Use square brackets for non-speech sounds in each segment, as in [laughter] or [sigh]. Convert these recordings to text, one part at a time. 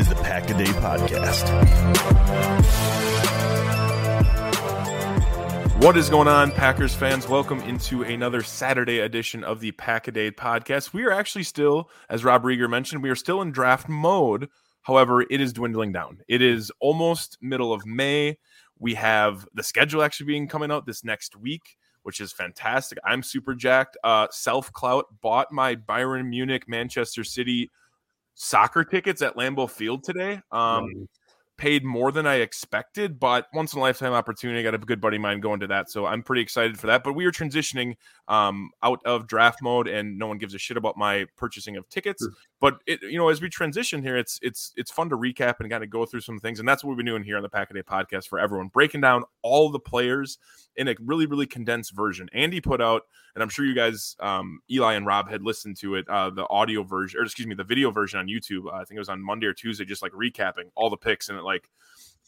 Is the Pack a Day Podcast. What is going on, Packers fans? Welcome into another Saturday edition of the Pack a Day Podcast. We are actually still, as Rob Rieger mentioned, we are still in draft mode. However, it is dwindling down. It is almost middle of May. We have the schedule actually being coming out this next week which is fantastic. I'm super jacked. Uh, Self Clout bought my Bayern Munich Manchester City soccer tickets at Lambeau Field today. Um, paid more than I expected, but once in a lifetime opportunity. I got a good buddy of mine going to that, so I'm pretty excited for that. But we are transitioning um, out of draft mode, and no one gives a shit about my purchasing of tickets. Sure. But it, you know, as we transition here, it's it's it's fun to recap and kind of go through some things, and that's what we've been doing here on the Pack a Day podcast for everyone, breaking down all the players in a really really condensed version. Andy put out, and I'm sure you guys, um, Eli and Rob had listened to it, uh, the audio version, or excuse me, the video version on YouTube. Uh, I think it was on Monday or Tuesday, just like recapping all the picks, and it like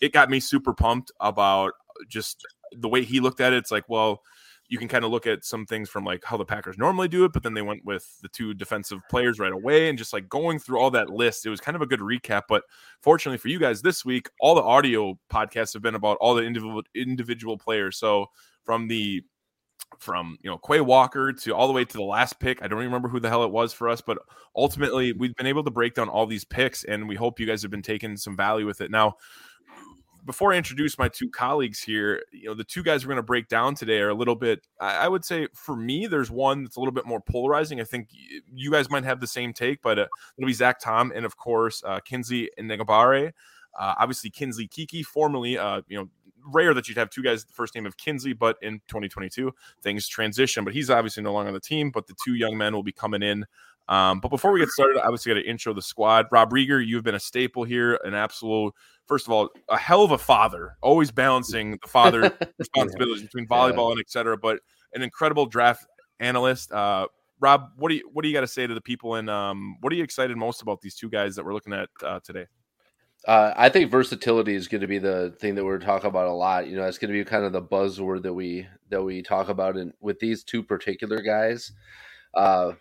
it got me super pumped about just the way he looked at it. It's like, well, you can kind of look at some things from like how the Packers normally do it, but then they went with the two defensive players right away and just like going through all that list. It was kind of a good recap. But fortunately for you guys this week, all the audio podcasts have been about all the individual individual players. So from the from you know Quay Walker to all the way to the last pick. I don't remember who the hell it was for us, but ultimately we've been able to break down all these picks, and we hope you guys have been taking some value with it. Now, before I introduce my two colleagues here, you know, the two guys we're going to break down today are a little bit, I, would say for me, there's one that's a little bit more polarizing. I think you guys might have the same take, but uh, it'll be Zach Tom and, of course, uh, and Enagbare. Uh, obviously, Kingsley Keke, formerly, uh, you know, rare that you'd have two guys the first name of Kingsley, but in 2022, things transition. But he's obviously no longer on the team, but the two young men will be coming in um, but before we get started, I obviously got to intro the squad. Rob Rieger, you've been a staple here, an absolute, first of all, a hell of a father, always balancing the father [laughs] responsibilities between volleyball yeah. and etc. But an incredible draft analyst. Uh, Rob, what do you what do you got to say to the people? And um, what are you excited most about these two guys that we're looking at uh, today? Uh, I think versatility is going to be the thing that we're talking about a lot. You know, it's going to be kind of the buzzword that we that we talk about. And with these two particular guys, uh,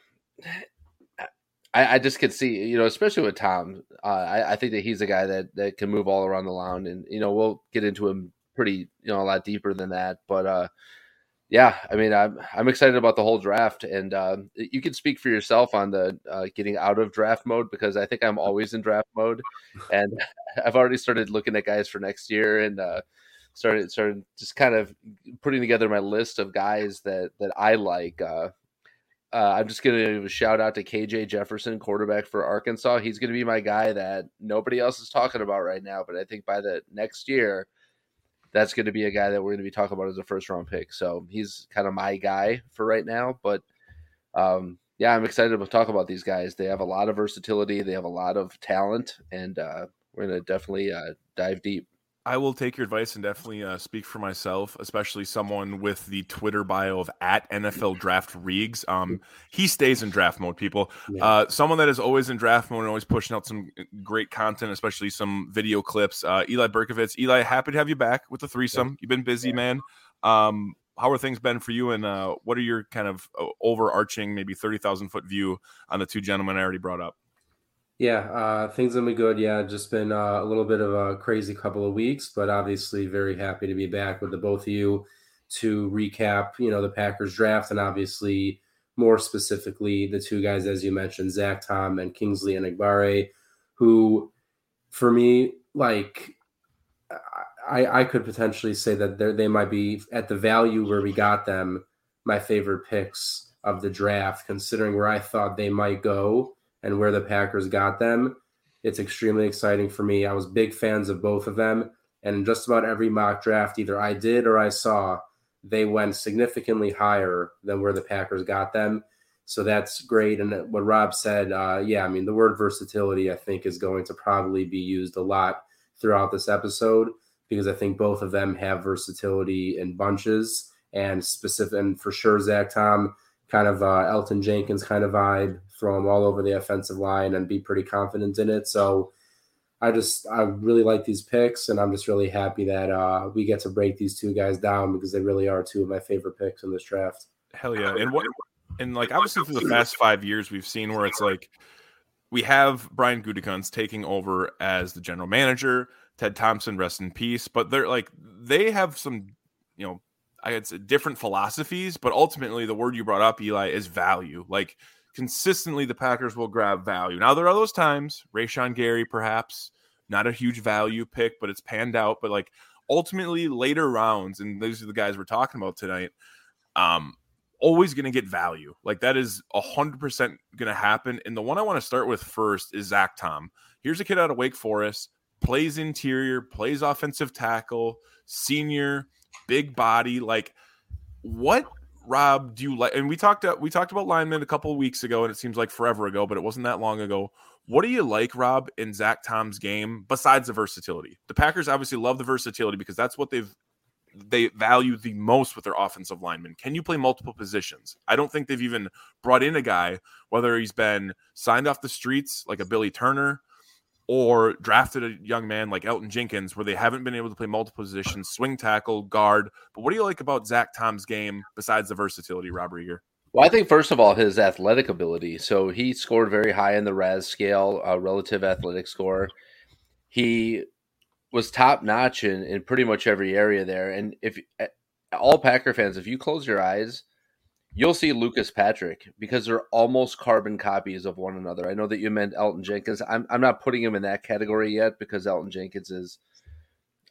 I, I, just could see, you know, especially with Tom, uh, I, I, think that he's a guy that, that can move all around the lawn, and you know, we'll get into him pretty, you know, a lot deeper than that. But uh, yeah, I mean, I'm I'm excited about the whole draft, and uh, you can speak for yourself on the uh, getting out of draft mode because I think I'm always in draft mode, and [laughs] I've already started looking at guys for next year, and uh, started started just kind of putting together my list of guys that that I like. Uh, uh, I'm just going to shout out to KJ Jefferson, quarterback for Arkansas. He's going to be my guy that nobody else is talking about right now, but I think by the next year, that's going to be a guy that we're going to be talking about as a first round pick. So he's kind of my guy for right now. But um, yeah, I'm excited to talk about these guys. They have a lot of versatility, they have a lot of talent, and uh, we're going to definitely uh, dive deep. I will take your advice and definitely uh, speak for myself, especially someone with the Twitter bio of at NFL Draft Regs. Um, he stays in draft mode, people. Yeah. Uh, someone that is always in draft mode and always pushing out some uh, great content, especially some video clips. Uh, Eli Berkovitz. Eli, happy to have you back with the threesome. You've been busy, yeah. man. Um, how are things been for you, and uh, what are your kind of uh, overarching, maybe thirty thousand foot view on the two gentlemen I already brought up? Yeah, uh, things have been good. Yeah, just been uh, a little bit of a crazy couple of weeks, but obviously very happy to be back with the both of you to recap, you know, the Packers draft and obviously more specifically the two guys as you mentioned, Zach Tom and Kingsley Enagbare, who for me, like I, I could potentially say that they might be at the value where we got them, my favorite picks of the draft, considering where I thought they might go and where the Packers got them. It's extremely exciting for me. I was big fans of both of them. And in just about every mock draft, either I did or I saw, they went significantly higher than where the Packers got them. So that's great. And what Rob said, uh, yeah, I mean, the word versatility, I think, is going to probably be used a lot throughout this episode because I think both of them have versatility in bunches and specific, and for sure, Zach Tom, kind of uh, Elgton Jenkins kind of vibe, throw him all over the offensive line and be pretty confident in it. So I just I really like these picks, and I'm just really happy that uh, we get to break these two guys down because they really are two of my favorite picks in this draft. Hell yeah! And what and like obviously through the past five years, we've seen where it's like we have Brian Gutekunst taking over as the general manager. Ted Thompson, rest in peace. But they're like they have some, you know, I had different philosophies, but ultimately the word you brought up, Eli, is value. Like consistently the Packers will grab value. Now there are those times, Rashan Gary perhaps not a huge value pick, but it's panned out. But like ultimately later rounds, and these are the guys we're talking about tonight. Um, always to get value. Like that is a hundred percent to happen. And the one I want to start with first is Zach Tom. Here's a kid out of Wake Forest, plays interior, plays offensive tackle, senior, big body. Like what Rob, do you like? And we talked we talked about linemen a couple weeks ago, and it seems like forever ago, but it wasn't that long ago. What do you like, Rob, in Zach Tom's game besides the versatility? The Packers obviously love the versatility because that's what they've they value the most with their offensive linemen. Can you play multiple positions? I don't think they've even brought in a guy, whether he's been signed off the streets like a Billy Turner or drafted a young man like Elgton Jenkins, where they haven't been able to play multiple positions, swing tackle, guard. But what do you like about Zach Tom's game besides the versatility, Rob Rieger? Well, I think first of all his athletic ability. So he scored very high in the RAS scale, relative athletic score. He was top notch in, in pretty much every area there. And if eh, all Packer fans, if you close your eyes you'll see Lucas Patrick because they're almost carbon copies of one another. I know that you meant Elgton Jenkins. I'm I'm not putting him in that category yet because Elgton Jenkins is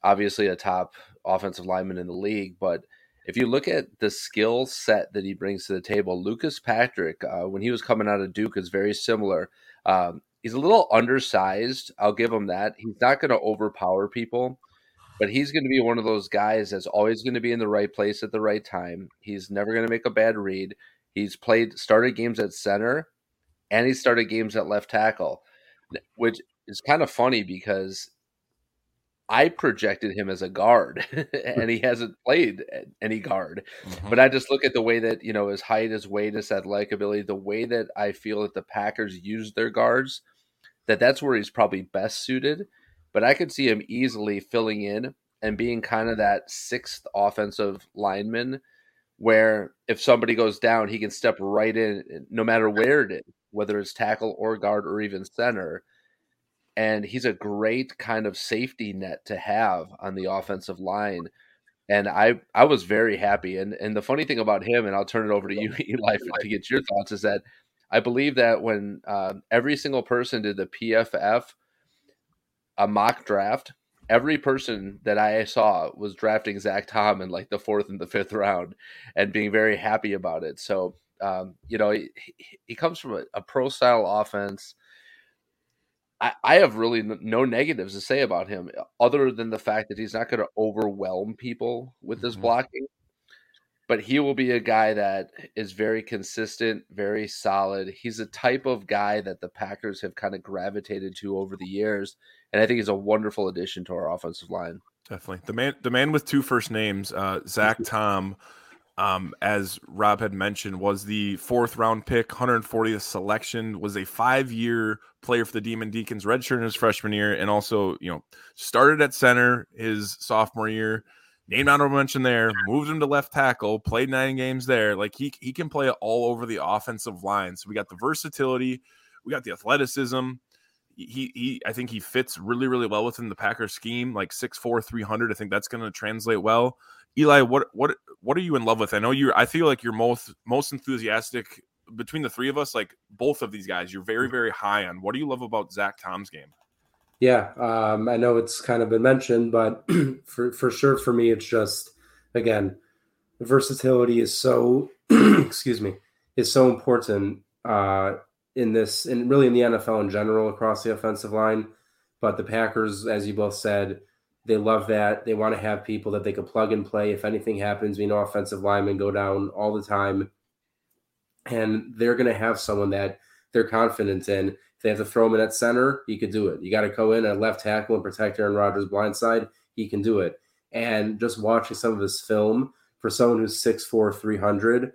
obviously a top offensive lineman in the league, but if you look at the skill set that he brings to the table, Lucas Patrick, uh, when he was coming out of Duke, is very similar. Um, he's a little undersized. I'll give him that. He's not going to overpower people, but he's going to be one of those guys that's always going to be in the right place at the right time. He's never going to make a bad read. He's played started games at center and he started games at left tackle, which is kind of funny because I projected him as a guard [laughs] and he hasn't played any guard. Mm-hmm. But I just look at the way that, you know, his height, his weight, his athletic ability, the way that I feel that the Packers use their guards, that that's where he's probably best suited but I could see him easily filling in and being kind of that sixth offensive lineman where if somebody goes down, he can step right in no matter where it is, whether it's tackle or guard or even center. And he's a great kind of safety net to have on the offensive line. And I, I was very happy. And and the funny thing about him, and I'll turn it over to you, [laughs] Eli, to get your thoughts, is that I believe that when uh, every single person did the PFF a mock draft, every person that I saw was drafting Zach Tom in like the fourth and the fifth round and being very happy about it. So, um, you know, he, he comes from a, a, pro style offense. I, I have really no negatives to say about him other than the fact that he's not going to overwhelm people with his mm-hmm. blocking but he will be a guy that is very consistent, very solid. He's a type of guy that the Packers have kind of gravitated to over the years, and I think he's a wonderful addition to our offensive line. Definitely, the man, the man with two first names, uh, Zach Tom. Um, as Rob had mentioned, was the fourth round pick, 140th selection, was a five year player for the Demon Deacons, redshirt in his freshman year, and also, you know, started at center his sophomore year, Name honorable mention there, moved him to left tackle, played nine games there. Like he he can play all over the offensive line. So we got the versatility, we got the athleticism. He he I think he fits really, really well within the Packers scheme, like 6'4, 300. I think that's gonna translate well. Eli, what what what are you in love with? I know you I feel like you're most most enthusiastic between the three of us, like both of these guys, you're very, very high on. What do you love about Zach Tom's game? Yeah, um, I know it's kind of been mentioned, but [clears throat] for for sure for me, it's just again, the versatility is so [clears throat] excuse me is so important uh, in this and really in the NFL in general across the offensive line. But the Packers, as you both said, they love that. They want to have people that they can plug and play. If anything happens, we know offensive linemen go down all the time, and they're going to have someone that they're confident in if they have to throw him in at center, he could do it. You got to go in at left tackle and protect Aaron Rodgers' blind side. He can do it. And just watching some of his film for someone who's 6'4", 300,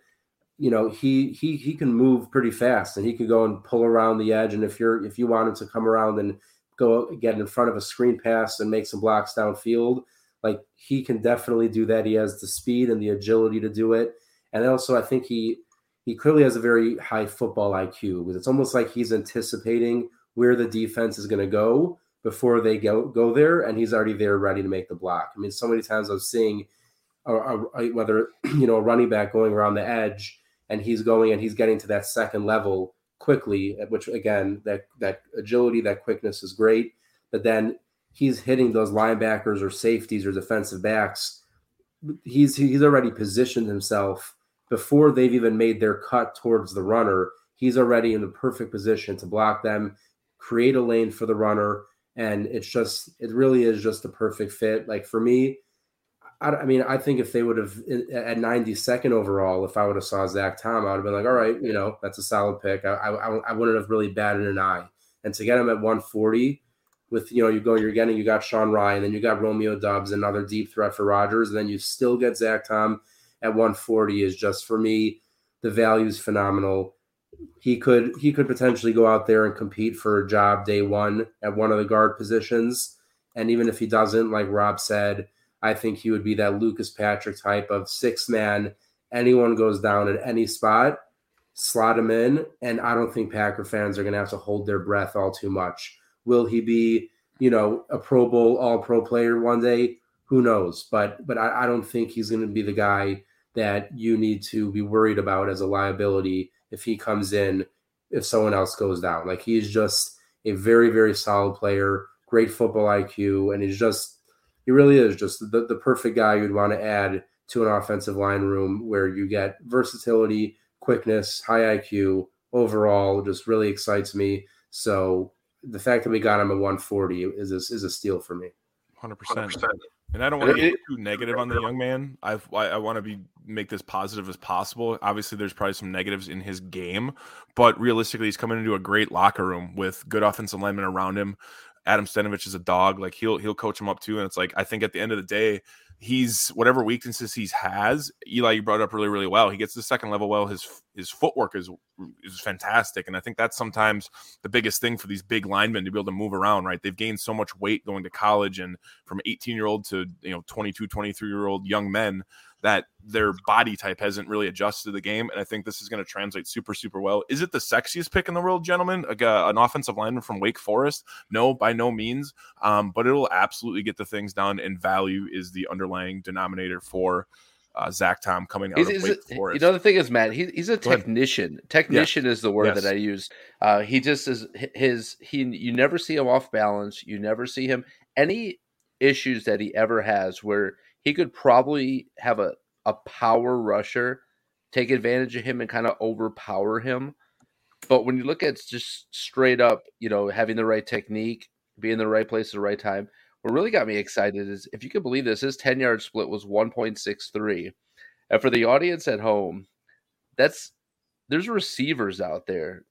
you know, he he he can move pretty fast and he can go and pull around the edge. And if you're if you want him to come around and go get in front of a screen pass and make some blocks downfield, like he can definitely do that. He has the speed and the agility to do it. And also I think he he clearly has a very high football IQ it's almost like he's anticipating where the defense is going to go before they go go there, and he's already there ready to make the block. I mean, so many times I was seeing a, a, whether [clears throat] you know a running back going around the edge, and he's going and he's getting to that second level quickly, which again that that agility, that quickness is great, but then he's hitting those linebackers or safeties or defensive backs. He's he's already positioned himself before they've even made their cut towards the runner, he's already in the perfect position to block them, create a lane for the runner. And it's just, it really is just a perfect fit. Like for me, I, I mean, I think if they would have at 92nd overall, if I would have saw Zach Tom, I would have been like, all right, you know, that's a solid pick. I, I, I wouldn't have really batted an eye. And to get him at 140, with you know you go you're getting you got Sean Rhyan, then you got Romeo Doubs, another deep threat for Rodgers, and then you still get Zach Tom at 140 is just for me the value is phenomenal. He could he could potentially go out there and compete for a job day one at one of the guard positions, and even if he doesn't, like Rob said, I think he would be that Lucas Patrick type of six man. Anyone goes down at any spot, slot him in, and I don't think Packer fans are going to have to hold their breath all too much. Will he be, you know, a Pro Bowl All Pro player one day? Who knows? But but I, I don't think he's going to be the guy that you need to be worried about as a liability if he comes in if someone else goes down. Like he's just a very, very solid player, great football IQ, and he's just he really is just the, the perfect guy you'd want to add to an offensive line room where you get versatility, quickness, high IQ. Overall, just really excites me. So the fact that we got him at 140 is a, is a steal for me. 100%. 100%. And I don't want to be too negative on the young man. I've, I, I want to be make this positive as possible. Obviously, there's probably some negatives in his game, but realistically, he's coming into a great locker room with good offensive linemen around him. Adam Stenavich is a dog. Like he'll he'll coach him up too. And it's like I think at the end of the day, he's whatever weaknesses he has. Eli, you brought up really really well. He gets the second level well. His his footwork is is fantastic, and I think that's sometimes the biggest thing for these big linemen to be able to move around. Right, they've gained so much weight going to college, and from 18 year old to you know 22, 23 year old young men that their body type hasn't really adjusted to the game. And I think this is going to translate super, super well. Is it the sexiest pick in the world, gentlemen? Like uh, an offensive lineman from Wake Forest? No, by no means. Um, but it'll absolutely get the things done, and value is the underlying denominator for. Uh, Zach Tom coming out he's, of Wake a, Forest. You know the thing is, Matt, he, he's a technician. Technician yeah. is the word yes. that I use. Uh, he just is his he. You never see him off balance. You never see him any issues that he ever has where he could probably have a, a power rusher take advantage of him and kind of overpower him. But when you look at just straight up, you know, having the right technique, being in the right place at the right time, what really got me excited is if you can believe this, his 10 yard split was 1.63. And for the audience at home, that's there's receivers out there.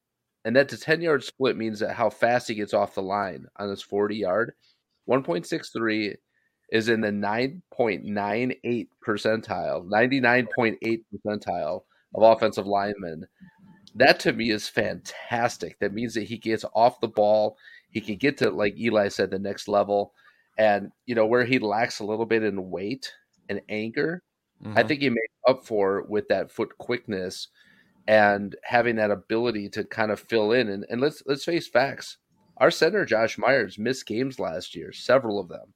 And that the 10 yard split means that how fast he gets off the line on this 40 yard. 1.63 is in the 9.98 percentile, 99.8 percentile of offensive linemen. That to me is fantastic. That means that he gets off the ball. He can get to, like Eli said, the next level. And, you know, where he lacks a little bit in weight, and anger. Mm-hmm. I think he made up for with that foot quickness and having that ability to kind of fill in. And, and let's let's face facts. Our center Josh Myers missed games last year, several of them.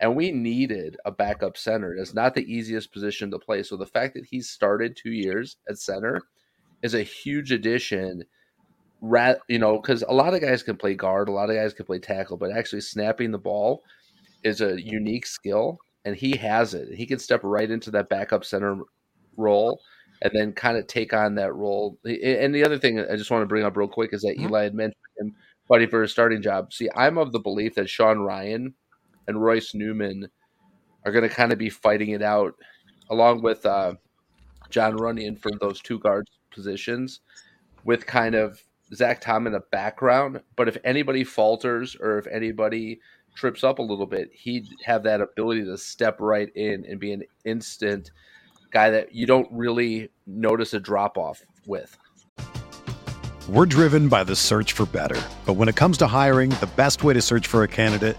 And we needed a backup center. It's not the easiest position to play. So the fact that he started two years at center is a huge addition. Rat, you know, because a lot of guys can play guard, a lot of guys can play tackle, but actually snapping the ball is a unique skill, and he has it. He can step right into that backup center role and then kind of take on that role. And the other thing I just want to bring up real quick is that mm-hmm. Eli had mentioned him fighting for a starting job. See, I'm of the belief that Sean Rhyan and Royce Newman are going to kind of be fighting it out along with uh, Jon Runyan for those two guard positions with kind of Zach Tom in the background. But if anybody falters or if anybody trips up a little bit, he'd have that ability to step right in and be an instant guy that you don't really notice a drop off with. We're driven by the search for better. But when it comes to hiring, the best way to search for a candidate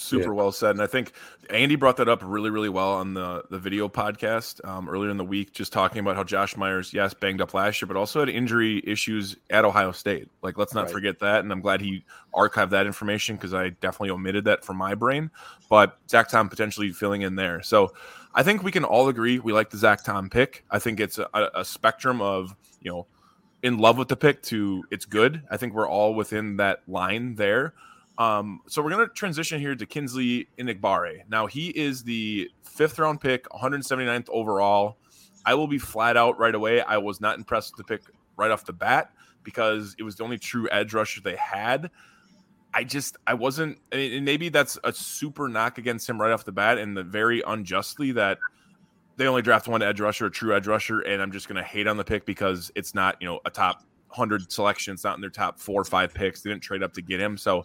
super yeah. well said. And I think Andy brought that up really, really well on the the video podcast um, earlier in the week, just talking about how Josh Myers, yes, banged up last year, but also had injury issues at Ohio State. Like, let's not right. forget that. And I'm glad he archived that information because I definitely omitted that from my brain. But Zach Tom potentially filling in there. So I think we can all agree we like the Zach Tom pick. I think it's a, a spectrum of you know in love with the pick to it's good. I think we're all within that line there. Um, so we're going to transition here to Kingsley Enagbare. Now he is the fifth round pick, 179th overall. I will be flat out right away. I was not impressed with the pick right off the bat because it was the only true edge rusher they had. I just I wasn't. And maybe that's a super knock against him right off the bat, and the very unjustly that they only draft one edge rusher, a true edge rusher, and I'm just going to hate on the pick because it's not you know a top hundred selection. It's not in their top four or five picks. They didn't trade up to get him, so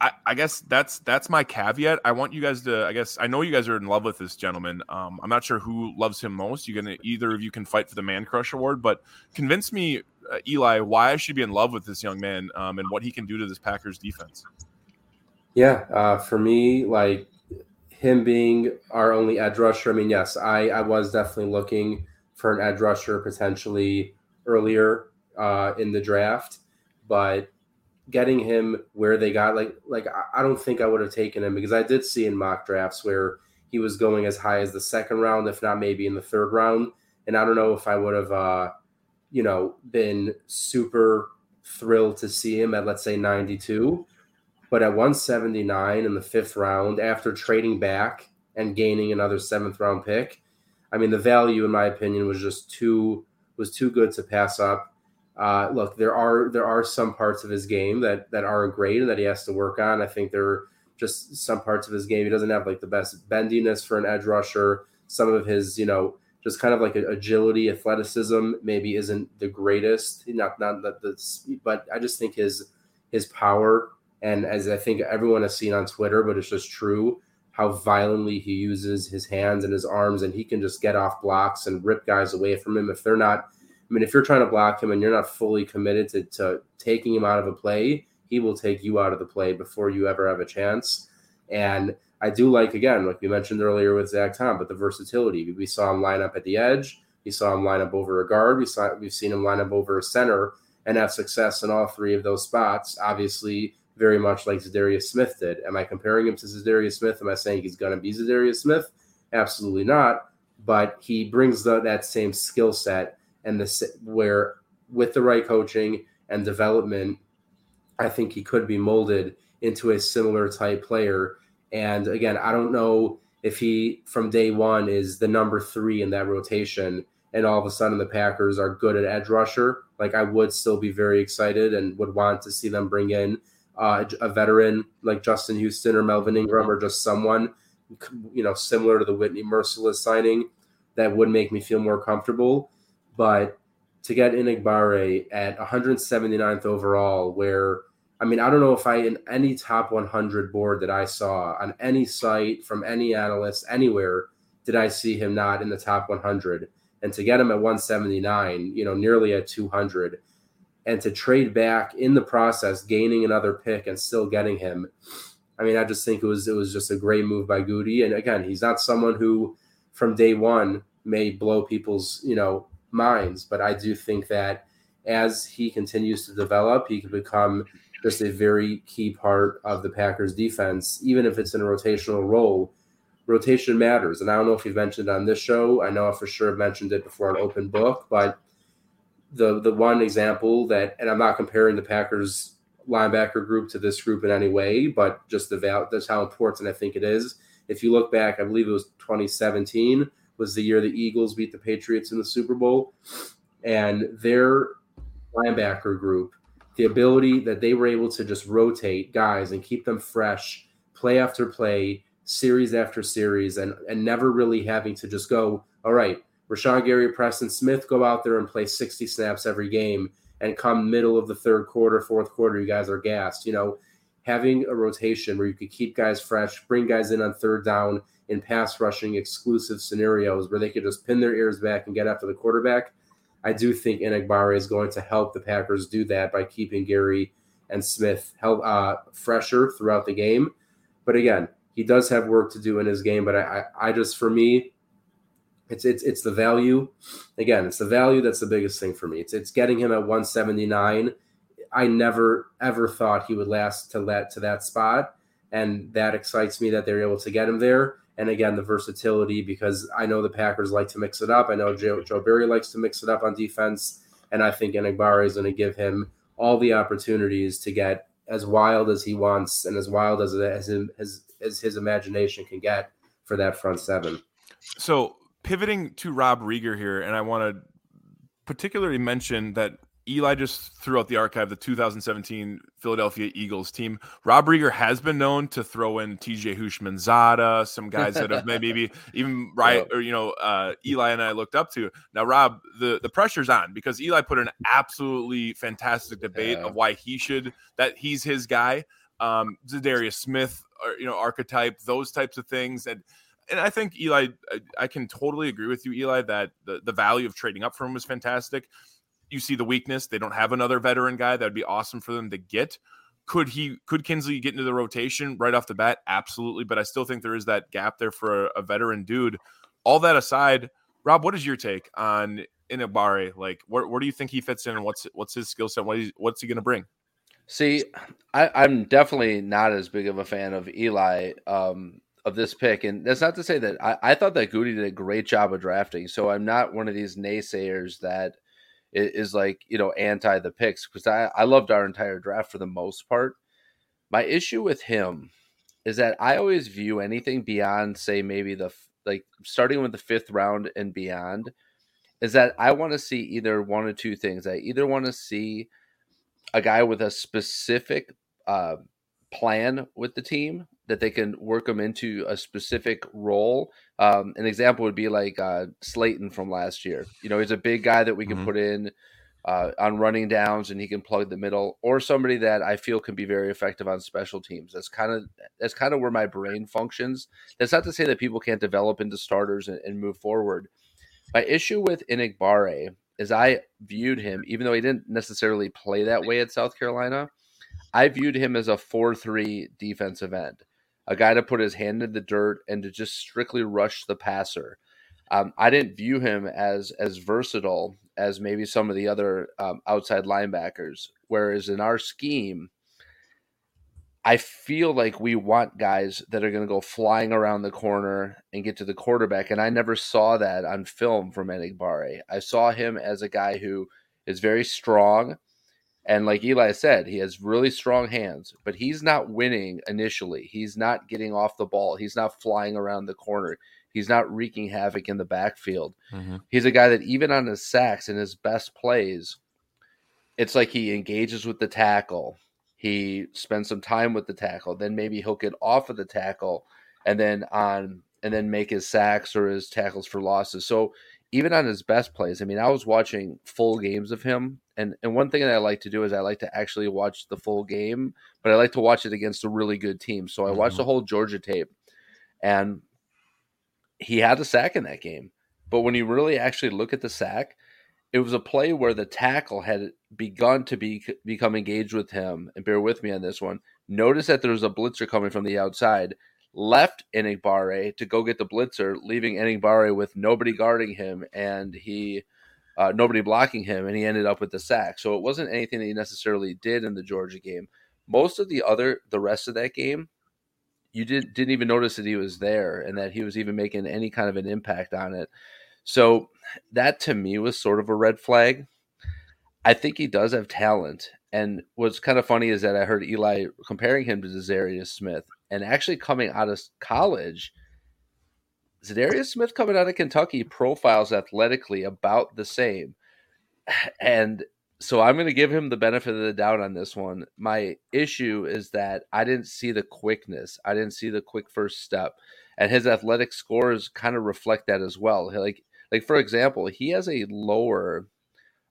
I, I, guess that's that's my caveat. I want you guys to. I guess I know you guys are in love with this gentleman. Um, I'm not sure who loves him most. You gonna either of you can fight for the Man Crush Award, but convince me, uh, Eli, why I should be in love with this young man um, and what he can do to this Packers defense. Yeah, uh, for me, like him being our only edge rusher. I mean, yes, I I was definitely looking for an edge rusher potentially earlier uh, in the draft, but getting him where they got like like I don't think I would have taken him because I did see in mock drafts where he was going as high as the second round, if not maybe in the third round. And I don't know if I would have uh, you know, been super thrilled to see him at let's say 92. But at 179 in the fifth round, after trading back and gaining another seventh round pick, I mean the value, in my opinion, was just too was too good to pass up. Uh, look, there are there are some parts of his game that that aren't great and that he has to work on. I think there are just some parts of his game he doesn't have like the best bendiness for an edge rusher. Some of his, you know, just kind of like agility, athleticism maybe isn't the greatest. Not not that the, but I just think his his power and as I think everyone has seen on Twitter, but it's just true how violently he uses his hands and his arms, and he can just get off blocks and rip guys away from him if they're not. I mean, if you're trying to block him and you're not fully committed to, to taking him out of a play, he will take you out of the play before you ever have a chance. And I do like again, like we mentioned earlier with Zach Tom, but the versatility. We saw him line up at the edge. We saw him line up over a guard. We saw we've seen him line up over a center and have success in all three of those spots. Obviously, very much like Za'Darius Smith did. Am I comparing him to Za'Darius Smith? Am I saying he's going to be Za'Darius Smith? Absolutely not. But he brings the, that same skill set and the where with the right coaching and development, I think he could be molded into a similar type player and again, I don't know if he from day one is the number three in that rotation, and all of a sudden the Packers are good at edge rusher. Like I would still be very excited and would want to see them bring in uh, a veteran like Justin Houston or Melvin Ingram or just someone you know similar to the Whitney Mercilus signing that would make me feel more comfortable. But to get Enagbare at 179th overall, where I mean, I don't know if I in any top 100 board that I saw on any site from any analyst anywhere did I see him not in the top 100. And to get him at 179, you know, nearly at 200, and to trade back in the process, gaining another pick and still getting him. I mean, I just think it was it was just a great move by Goody. And again, he's not someone who from day one may blow people's you know minds, but I do think that as he continues to develop, he can become just a very key part of the Packers defense, even if it's in a rotational role. Rotation matters. And I don't know if you've mentioned on this show. I know I for sure mentioned it before on open book, but the the one example that and I'm not comparing the Packers linebacker group to this group in any way, but just the that's how important I think it is. If you look back, I believe it was 2017 was the year the Eagles beat the Patriots in the Super Bowl, and their linebacker group the ability that they were able to just rotate guys and keep them fresh, play after play, series after series, and and never really having to just go, all right, Rashan Gary, Preston Smith, go out there and play 60 snaps every game, and come middle of the third quarter, fourth quarter, you guys are gassed. You know, having a rotation where you could keep guys fresh, bring guys in on third down in pass rushing exclusive scenarios where they could just pin their ears back and get after the quarterback I do think Enagbare is going to help the Packers do that by keeping Gary and Smith help, uh, fresher throughout the game. But again, he does have work to do in his game. But I, I, I just for me, it's it's it's the value. Again, it's the value that's the biggest thing for me. It's it's getting him at 179. I never ever thought he would last to that to that spot, and that excites me that they're able to get him there and again the versatility because I know the Packers like to mix it up. I know Joe, Joe Barry likes to mix it up on defense, and I think Enagbare is going to give him all the opportunities to get as wild as he wants and as wild as as as his imagination can get for that front seven. So pivoting to Rob Rieger here, and I want to particularly mention that Eli just threw out the archive the 2017 Philadelphia Eagles team. Rob Rieger has been known to throw in TJ Houshmandzadeh, some guys that have maybe [laughs] even right or you know uh, Eli and I looked up to. Now, Rob, the the pressure's on because Eli put an absolutely fantastic debate yeah. of why he should that he's his guy. Um, Za'Darius Smith, or, you know, archetype, those types of things, and and I think Eli, I, I can totally agree with you, Eli, that the, the value of trading up for him was fantastic you see the weakness. They don't have another veteran guy. That'd be awesome for them to get. Could he could Kingsley get into the rotation right off the bat? Absolutely. But I still think there is that gap there for a, a veteran dude. All that aside, Rob, what is your take on Enagbare? Like, where, where do you think he fits in, and what's what's his skill set? What is, what's he going to bring? See, I, am definitely not as big of a fan of Eli um, of this pick, and that's not to say that I, I thought that Goody did a great job of drafting. So I'm not one of these naysayers that is, is like you know anti the picks because I I loved our entire draft for the most part. My issue with him is that I always view anything beyond say maybe the like starting with the fifth round and beyond is that I want to see either one or two things. I either want to see a guy with a specific uh, plan with the team that they can work them into a specific role. Um, an example would be like uh, Slaton from last year. You know, he's a big guy that we can mm-hmm. put in uh, on running downs and he can plug the middle, or somebody that I feel can be very effective on special teams. That's kind of that's kind of where my brain functions. That's not to say that people can't develop into starters and, and move forward. My issue with Enagbare is I viewed him, even though he didn't necessarily play that way at South Carolina, I viewed him as a 4 3 defensive end, a guy to put his hand in the dirt and to just strictly rush the passer. Um, I didn't view him as as versatile as maybe some of the other um, outside linebackers. Whereas in our scheme, I feel like we want guys that are going to go flying around the corner and get to the quarterback. And I never saw that on film from Enagbare. I saw him as a guy who is very strong. And like Eli said, he has really strong hands, but he's not winning initially. He's not getting off the ball. He's not flying around the corner. He's not wreaking havoc in the backfield. Mm-hmm. He's a guy that even on his sacks and his best plays, it's like he engages with the tackle he spends some time with the tackle, then maybe he'll get off of the tackle and then on and then make his sacks or his tackles for losses. So even on his best plays, I mean, I was watching full games of him, and and one thing that I like to do is I like to actually watch the full game, but I like to watch it against a really good team. So I watched mm-hmm. the whole Georgia tape, and he had a sack in that game. But when you really actually look at the sack, it was a play where the tackle had begun to be become engaged with him. And bear with me on this one. Notice that there was a blitzer coming from the outside. Left Enagbare to go get the blitzer, leaving Enagbare with nobody guarding him, and he uh, nobody blocking him, and he ended up with the sack. So it wasn't anything that he necessarily did in the Georgia game. Most of the other, the rest of that game, you did, didn't even notice that he was there and that he was even making any kind of an impact on it. So that to me was sort of a red flag. I think he does have talent. And what's kind of funny is that I heard Eli comparing him to Za'Darius Smith. And actually coming out of college, Za'Darius Smith coming out of Kentucky profiles athletically about the same. [sighs] And so I'm going to give him the benefit of the doubt on this one. My issue is that I didn't see the quickness. I didn't see the quick first step. And his athletic scores kind of reflect that as well. Like like for example, he has a lower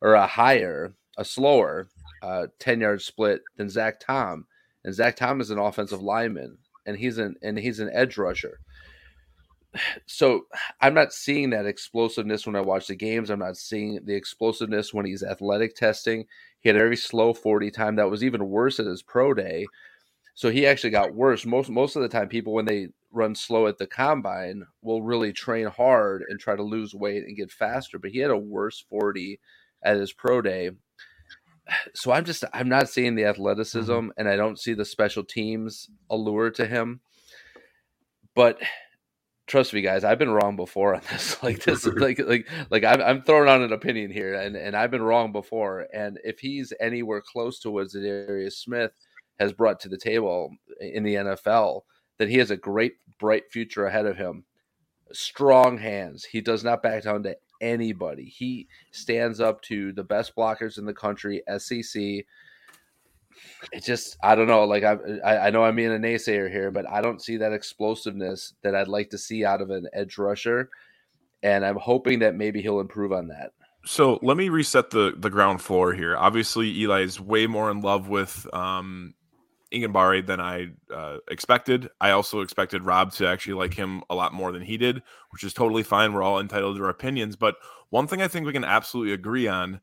or a higher, a slower uh, ten yard split than Zach Tom, and Zach Tom is an offensive lineman, and he's an and he's an edge rusher. [sighs] So I'm not seeing that explosiveness when I watch the games. I'm not seeing the explosiveness when he's athletic testing. He had a very slow 40 time that was even worse at his pro day. So he actually got worse. Most most of the time, people when they run slow at the combine will really train hard and try to lose weight and get faster. But he had a worse 40 at his pro day. So I'm just I'm not seeing the athleticism mm-hmm. and I don't see the special teams allure to him. But trust me guys i've been wrong before on this [laughs] like this [laughs] like like like I'm, I'm throwing on an opinion here and and i've been wrong before and if he's anywhere close to what Za'Darius smith has brought to the table in the nfl that he has a great, bright future ahead of him. Strong hands. He does not back down to anybody. He stands up to the best blockers in the country, SEC. It just, I don't know. Like I, I know I'm being a naysayer here, but I don't see that explosiveness that I'd like to see out of an edge rusher, and I'm hoping that maybe he'll improve on that. So let me reset the the ground floor here. Obviously, Eli is way more in love with um, Enagbare than I uh, expected. I also expected Rob to actually like him a lot more than he did, which is totally fine. We're all entitled to our opinions. But one thing I think we can absolutely agree on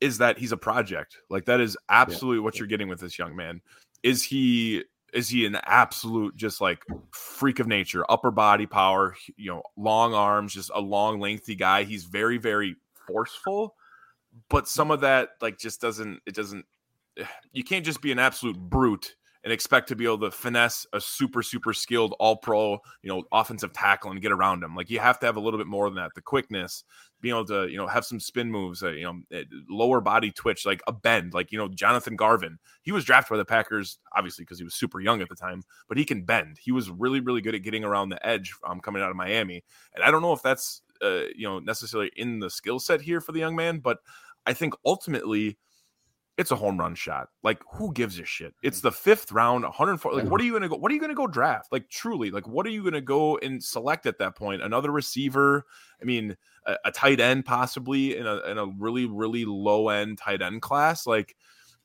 is that he's a project. Like that is absolutely yeah. what you're getting with this young man. Is he is he an absolute just like freak of nature, upper body power, you know, long arms, just a long, lengthy guy. He's very, very forceful, but some of that like just doesn't it doesn't you can't just be an absolute brute and expect to be able to finesse a super super skilled all pro you know offensive tackle and get around him. Like you have to have a little bit more than that. The quickness being able to you know have some spin moves uh, you know eh, lower body twitch like a bend like you know jonathan garvin. He was drafted by the packers obviously because he was super young at the time but he can bend. He was really really good at getting around the edge um, coming out of miami. And i don't know if that's uh, you know necessarily in the skill set here for the young man but i think ultimately it's a home run shot. Like, who gives a shit? It's mm. the fifth round, 104. Like, what are you gonna go? What are you gonna go draft? Like, truly, like, what are you gonna go and select at that point? Another receiver? I mean, a, a tight end possibly in a in a really really low end tight end class. Like,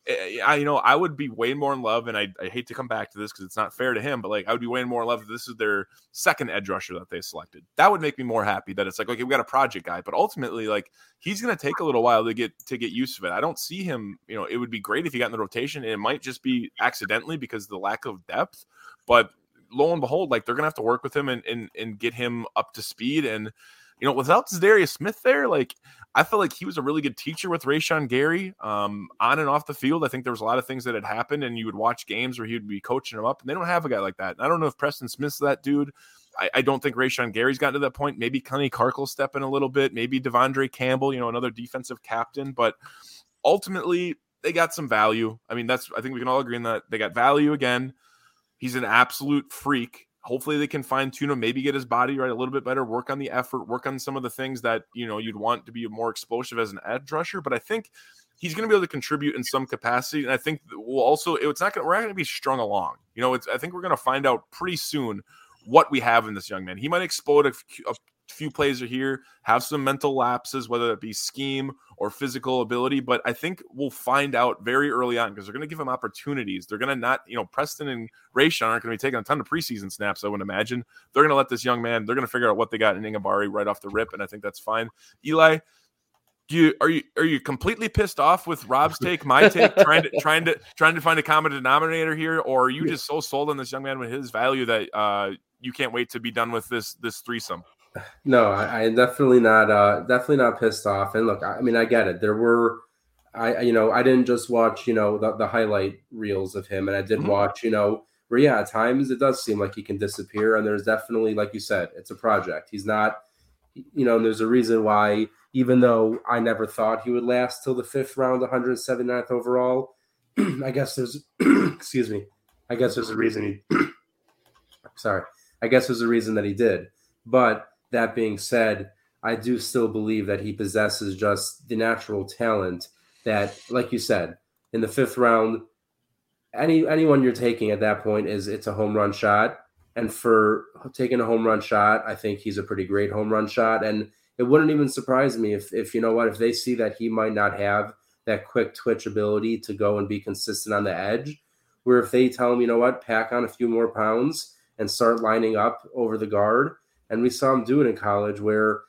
Eh, I, you know, I would be way more in love, and I, I hate to come back to this because it's not fair to him, but like I would be way more in love if this is their second edge rusher that they selected. That would make me more happy that it's like, okay, we got a project guy, but ultimately, like he's going to take a little while to get to get used to it. I don't see him. You know, it would be great if he got in the rotation, and it might just be accidentally because the lack of depth. But lo and behold, like they're going to have to work with him and and and get him up to speed and you know, without Darius Smith there, like I felt like he was a really good teacher with Rashan Gary um, on and off the field. I think there was a lot of things that had happened, and you would watch games where he would be coaching them up, and they don't have a guy like that. And I don't know if Preston Smith's that dude. I, I don't think Rashan Gary's gotten to that point. Maybe Kenny Clark step in a little bit. Maybe De'Vondre Campbell, you know, another defensive captain. But ultimately, they got some value. I mean, that's I think we can all agree on that. They got value again. He's an absolute freak hopefully they can fine tune him, maybe get his body right a little bit better, work on the effort, work on some of the things that you know you'd want to be more explosive as an edge rusher. But I think he's going to be able to contribute in some capacity, and I think we'll also it's not going we're not going to be strung along. You know, it's I think we're going to find out pretty soon what we have in this young man. He might explode a, a few plays are here, have some mental lapses, whether it be scheme or physical ability. But I think we'll find out very early on because they're going to give him opportunities. They're going to not, you know, Preston and Rashan aren't going to be taking a ton of preseason snaps, I wouldn't imagine. They're going to let this young man, they're going to figure out what they got in Enagbare right off the rip. And I think that's fine. Eli, do you are you are you completely pissed off with Rob's [laughs] take, my take, trying to trying to trying to find a common denominator here, or are you just so sold on this young man with his value that uh, you can't wait to be done with this this threesome? No, I, I definitely not. Uh, definitely not pissed off. And look, I, I mean, I get it. There were, I you know, I didn't just watch you know the, the highlight reels of him, and I did mm-hmm. watch you know where yeah, at times it does seem like he can disappear, and there's definitely like you said, it's a project. He's not, you know, and there's a reason why. Even though I never thought he would last till the fifth round, 179th overall, [clears throat] I guess there's, [clears throat] excuse me, I guess there's a reason he. [clears throat] sorry, I guess there's a reason that he did, but that being said, I do still believe that he possesses just the natural talent that, like you said, in the fifth round, any anyone you're taking at that point is it's a home run shot. And for taking a home run shot, I think he's a pretty great home run shot. And it wouldn't even surprise me if if you know what, if they see that he might not have that quick twitch ability to go and be consistent on the edge, where if they tell him, you know what, pack on a few more pounds and start lining up over the guard, and we saw him do it in college where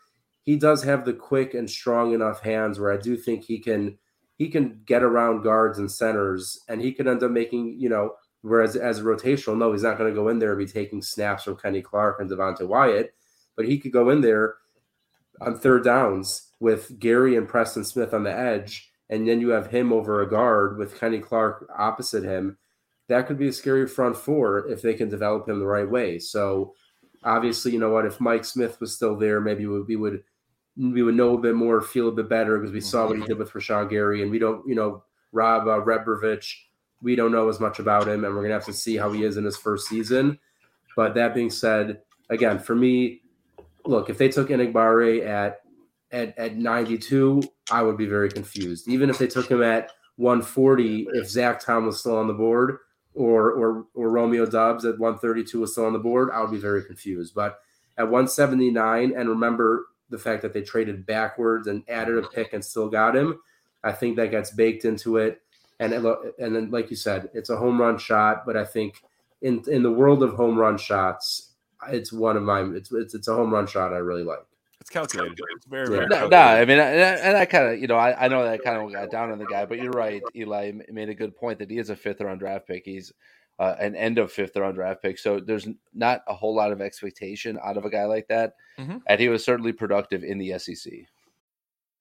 he does have the quick and strong enough hands where I do think he can he can get around guards and centers and he could end up making, you know, whereas as a rotational, no, he's not going to go in there and be taking snaps from Kenny Clark and Devonte Wyatt, but he could go in there on third downs with Gary and Preston Smith on the edge, and then you have him over a guard with Kenny Clark opposite him. That could be a scary front four if they can develop him the right way. So obviously, you know what? If Mike Smith was still there, maybe we would we would know a bit more, feel a bit better because we saw what he did with Rashan Gary, and we don't, you know, Rob uh, Rebrovich, we don't know as much about him, and we're gonna have to see how he is in his first season. But that being said, again, for me, look, if they took Enagbare at at at 92, I would be very confused. Even if they took him at 140, if Zach Tom was still on the board, or or or Romeo Doubs at 132 was still on the board, I would be very confused. But at 179, and remember the fact that they traded backwards and added a pick and still got him, I think that gets baked into it. And and then, like you said, it's a home run shot. But I think in in the world of home run shots, it's one of my it's it's, it's a home run shot I really like. It's calculated. It's very, very no, no, I mean, and I, kind of, you know, I, I know that I kind of got down on the guy, but you're right. Eli made a good point that he is a fifth round draft pick. He's uh, an end of fifth round draft pick, so there's not a whole lot of expectation out of a guy like that. Mm-hmm. And he was certainly productive in the SEC.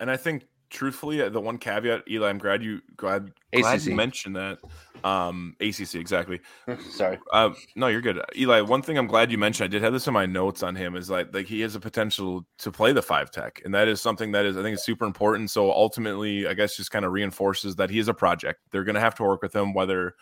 And I think, truthfully, uh, the one caveat, Eli, I'm glad you glad, glad you mentioned that. Um, ACC, exactly. [laughs] Sorry. Uh, no, you're good, Eli. One thing I'm glad you mentioned, I did have this in my notes on him, is like like he has a potential to play the five tech, and that is something that is I think is super important. So ultimately, I guess just kind of reinforces that he is a project. They're going to have to work with him, whether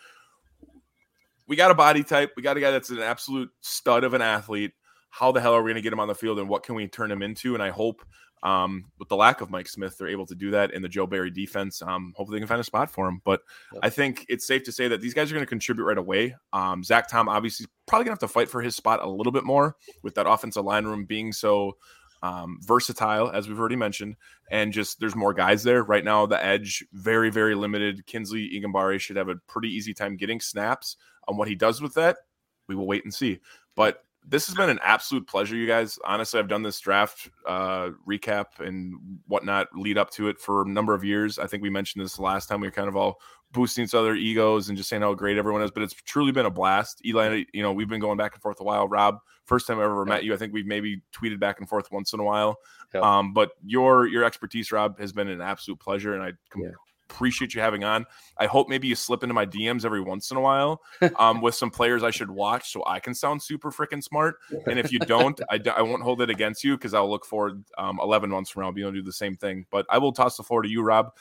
we got a body type, we got a guy that's an absolute stud of an athlete. How the hell are we going to get him on the field, and what can we turn him into? And I hope um, with the lack of Mike Smith, they're able to do that in the Joe Barry defense. Um, hopefully, they can find a spot for him. But Yep. I think it's safe to say that these guys are going to contribute right away. Um, Zach Tom obviously probably going to have to fight for his spot a little bit more with that offensive line room being so um, versatile, as we've already mentioned, and just there's more guys there right now. The edge very very limited. Kingsley Enagbare should have a pretty easy time getting snaps. On what he does with that, we will wait and see. But this has been an absolute pleasure, you guys. Honestly, I've done this draft uh, recap and whatnot lead up to it for a number of years. I think we mentioned this last time. We were kind of all boosting each other egos and just saying how great everyone is. But it's truly been a blast. Eli, you know, we've been going back and forth a while. Rob, first time I ever met you. I think we've maybe tweeted back and forth once in a while. Um, but your your expertise, Rob, has been an absolute pleasure, and I com- Yeah. Appreciate you having on. I hope maybe you slip into my DMs every once in a while um, with some players I should watch so I can sound super freaking smart. And if you don't, I, d- I won't hold it against you because I'll look forward um, 11 months from now, I'll be able to do the same thing. But I will toss the floor to you, Rob.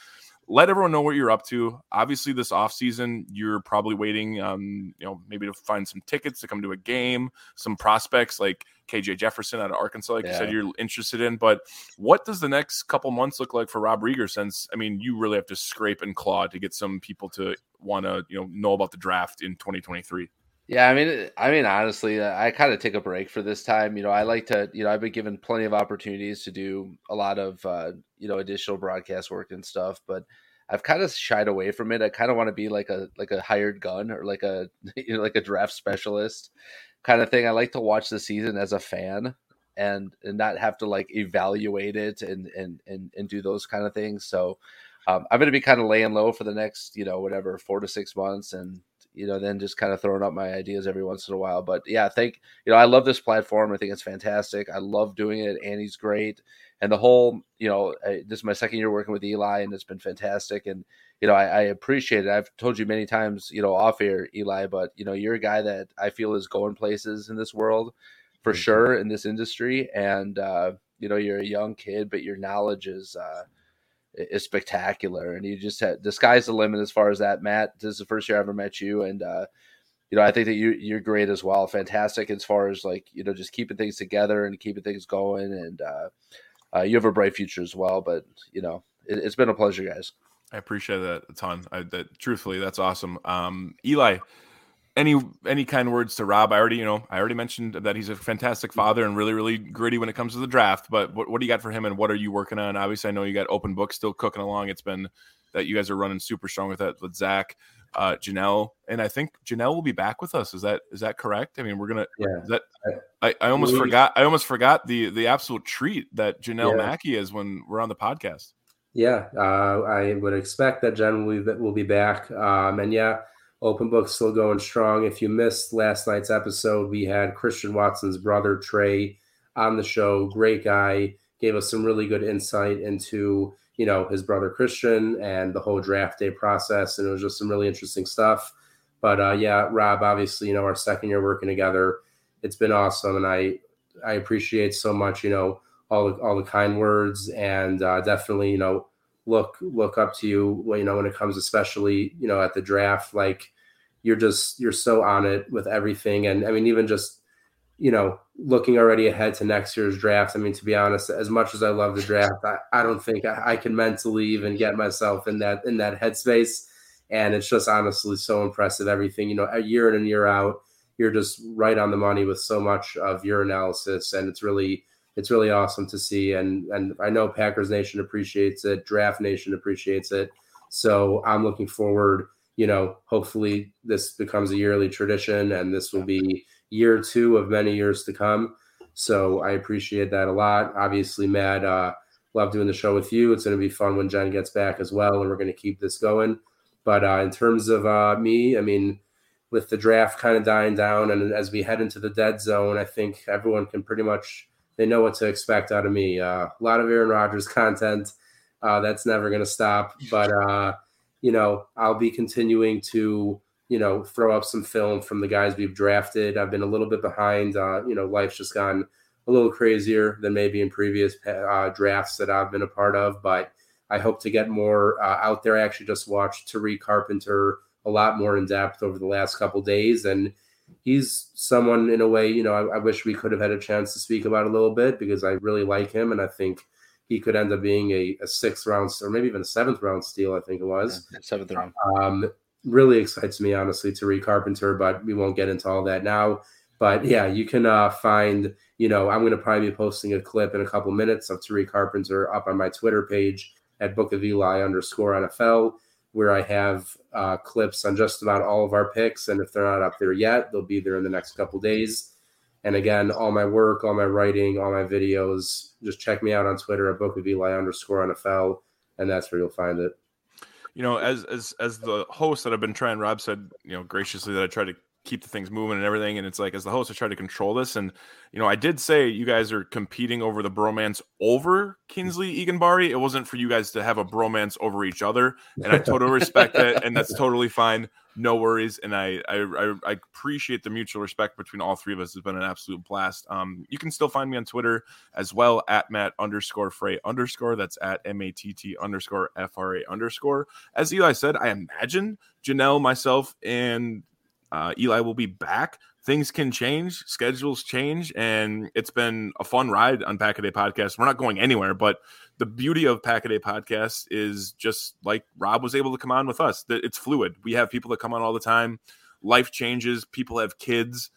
Let everyone know what you're up to. Obviously, this offseason, you're probably waiting, um, you know, maybe to find some tickets to come to a game, some prospects like KJ Jefferson out of Arkansas, like you said, you're interested in. But what does the next couple months look like for Rob Rieger? Since I mean, you really have to scrape and claw to get some people to want to, you know, know about the draft in 2023. Yeah, I mean, I mean, honestly, uh, I kind of take a break for this time. You know, I like to, you know, I've been given plenty of opportunities to do a lot of, uh, you know, additional broadcast work and stuff, but I've kind of shied away from it. I kind of want to be like a like a hired gun or like a [laughs] you know like a draft specialist kind of thing. I like to watch the season as a fan and and not have to like evaluate it and and and, and do those kind of things. So um, I'm going to be kind of laying low for the next you know whatever four to six months and you know, then just kind of throwing up my ideas every once in a while. But yeah, I think, you know, I love this platform. I think it's fantastic. I love doing it. Annie's great. And the whole, you know, I, this is my second year working with Eli and it's been fantastic. And, you know, I, I appreciate it. I've told you many times, you know, off air, Eli, but, you know, you're a guy that I feel is going places in this world for sure in this industry. And, uh, you know, you're a young kid, but your knowledge is, uh, is spectacular, and you just had the sky's the limit as far as that. Matt, this is the first year I ever met you, and uh, you know I think that you you're great as well. Fantastic as far as like you know just keeping things together and keeping things going, and uh, uh, you have a bright future as well. But you know it, it's been a pleasure, guys. I appreciate that a ton. I, that truthfully, that's awesome. Um, Eli, any any kind words to Rob? I already, you know, I already mentioned that he's a fantastic father and really, really gritty when it comes to the draft. But what, what do you got for him, and what are you working on? Obviously, I know you got open book still cooking along. It's been that you guys are running super strong with that with Zach, uh, Janelle, and I think Janelle will be back with us. Is that is that correct? I mean, we're gonna. Yeah. Is that I, I almost We- forgot. I almost forgot the the absolute treat that Janelle Yeah. Mackey is when we're on the podcast. Yeah, uh, I would expect that Jen will be, will be back. Um, and yeah, Open Book still going strong. If you missed last night's episode, we had Christian Watson's brother Trey on the show. Great guy, gave us some really good insight into you know his brother Christian and the whole draft day process, and it was just some really interesting stuff. But uh, yeah, Rob, obviously, you know, our second year working together, it's been awesome, and I I appreciate so much, you know, all the all the kind words, and uh, definitely, you know, look look up to you, you know, when it comes, especially, you know, at the draft, like you're just you're so on it with everything, and I mean, even just you know, looking already ahead to next year's draft. I mean, to be honest, as much as I love the draft, I, I don't think I, I can mentally even get myself in that in that headspace. And it's just honestly so impressive. Everything, you know, a year in and year out, you're just right on the money with so much of your analysis. And it's really it's really awesome to see. And and I know Packers Nation appreciates it, Draft Nation appreciates it. So I'm looking forward. You know, hopefully this becomes a yearly tradition, and this will be year two of many years to come. So I appreciate that a lot. Obviously, Matt, uh, love doing the show with you. It's going to be fun when Jen gets back as well, and we're going to keep this going. But uh, in terms of uh, me, I mean, with the draft kind of dying down, and as we head into the dead zone, I think everyone can pretty much they know what to expect out of me. Uh, a lot of Aaron Rodgers [laughs] content. Uh, that's never going to stop. But uh, you know, I'll be continuing to you know throw up some film from the guys we've drafted. I've been a little bit behind. Uh, you know, life's just gone a little crazier than maybe in previous uh, drafts that I've been a part of. But I hope to get more uh, out there. I actually just watched Tariq Carpenter a lot more in depth over the last couple days and he's someone in a way, you know, I, I, wish we could have had a chance to speak about a little bit because I really like him and I think he could end up being a, a sixth round or maybe even a seventh round steal. I think it was yeah, seventh round. Um, really excites me honestly Tariq Carpenter, but we won't get into all that now. But yeah, you can uh, find, you know, I'm going to probably be posting a clip in a couple minutes of Tariq Carpenter up on my Twitter page at Book of Eli underscore NFL where I have uh, clips on just about all of our picks. And if they're not up there yet, they'll be there in the next couple days. And again, all my work, all my writing, all my videos, just check me out on Twitter at Book of Eli underscore NFL, and that's where you'll find it. You know, as as as the host that I've been trying, Rob said, you know, graciously that I try to keep the things moving and everything. And it's like, as the host, I try to control this. And, you know, I did say you guys are competing over the bromance over Kingsley Enagbare. It wasn't for you guys to have a bromance over each other. And I totally respect that. And that's [laughs] totally fine. No worries. And I, I, I, appreciate the mutual respect between all three of us. It's been an absolute blast. Um, you can still find me on Twitter as well at Matt underscore Frey underscore. That's at M A T T underscore F R A underscore. As Eli said, I imagine Janelle, myself, and uh, Eli will be back. Things can change, schedules change, and it's been a fun ride on Pack a Day Podcast. We're not going anywhere, but the beauty of Pack a Day Podcast is just like Rob was able to come on with us. It's fluid. We have people that come on all the time. Life changes. People have kids.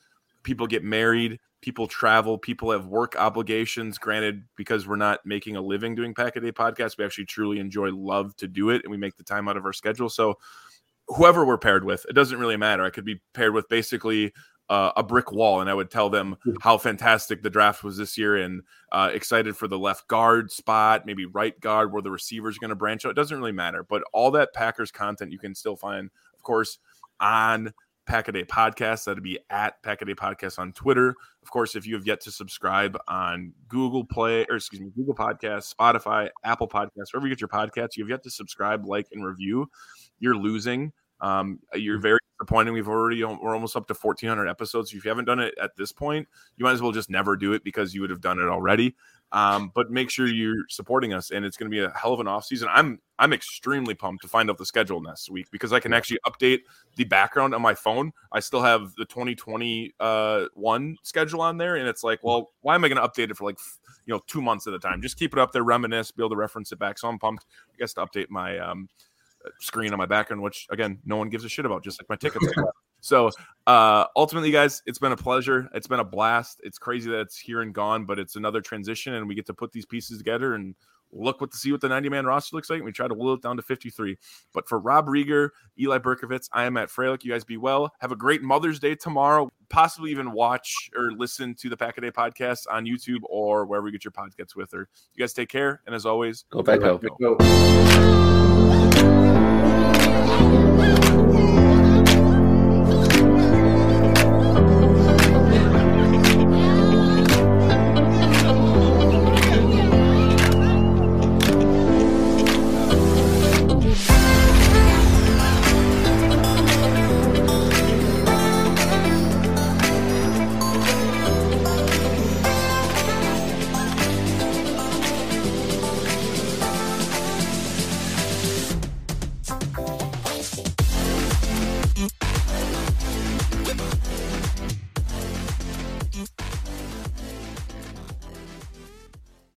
People get married. People travel. People have work obligations. Granted, because we're not making a living doing Pack a Day Podcast, we actually truly enjoy, love to do it, and we make the time out of our schedule. So whoever we're paired with, it doesn't really matter. I could be paired with basically uh, a brick wall, and I would tell them how fantastic the draft was this year, and uh, excited for the left guard spot, maybe right guard where the receivers is going to branch out. It doesn't really matter, but all that Packers content you can still find, of course, on Packaday Podcast. That'd be at Packaday Podcast on Twitter. Of course, if you have yet to subscribe on Google Play or excuse me, Google Podcasts, Spotify, Apple Podcasts, wherever you get your podcasts, you have yet to subscribe, like, and review. You're losing. Um, you're mm-hmm. very disappointing. We've already we're almost up to 1,400 episodes. If you haven't done it at this point, you might as well just never do it because you would have done it already. Um, but make sure you're supporting us, and it's going to be a hell of an off season. I'm I'm extremely pumped to find out the schedule next week because I can actually update the background on my phone. I still have the 2021 uh, one schedule on there, and it's like, well, why am I going to update it for like you know two months at a time? Just keep it up there, reminisce, be able to reference it back. So I'm pumped. I guess to update my um, screen on my background, which again, no one gives a shit about, just like my tickets. so uh ultimately, guys, it's been a pleasure. It's been a blast. It's crazy that it's here and gone, but it's another transition, and we get to put these pieces together and look what to see what the 90 man roster looks like. And we try to whittle it down to 53. But for Rob Rieger, Eli Berkovitz, I am at Freilich. You guys be well. Have a great Mother's Day tomorrow. Possibly even watch or listen to the Pack a Day podcast on YouTube or wherever you get your podcasts with her. You guys take care. And as always, go back go. go. Thank you.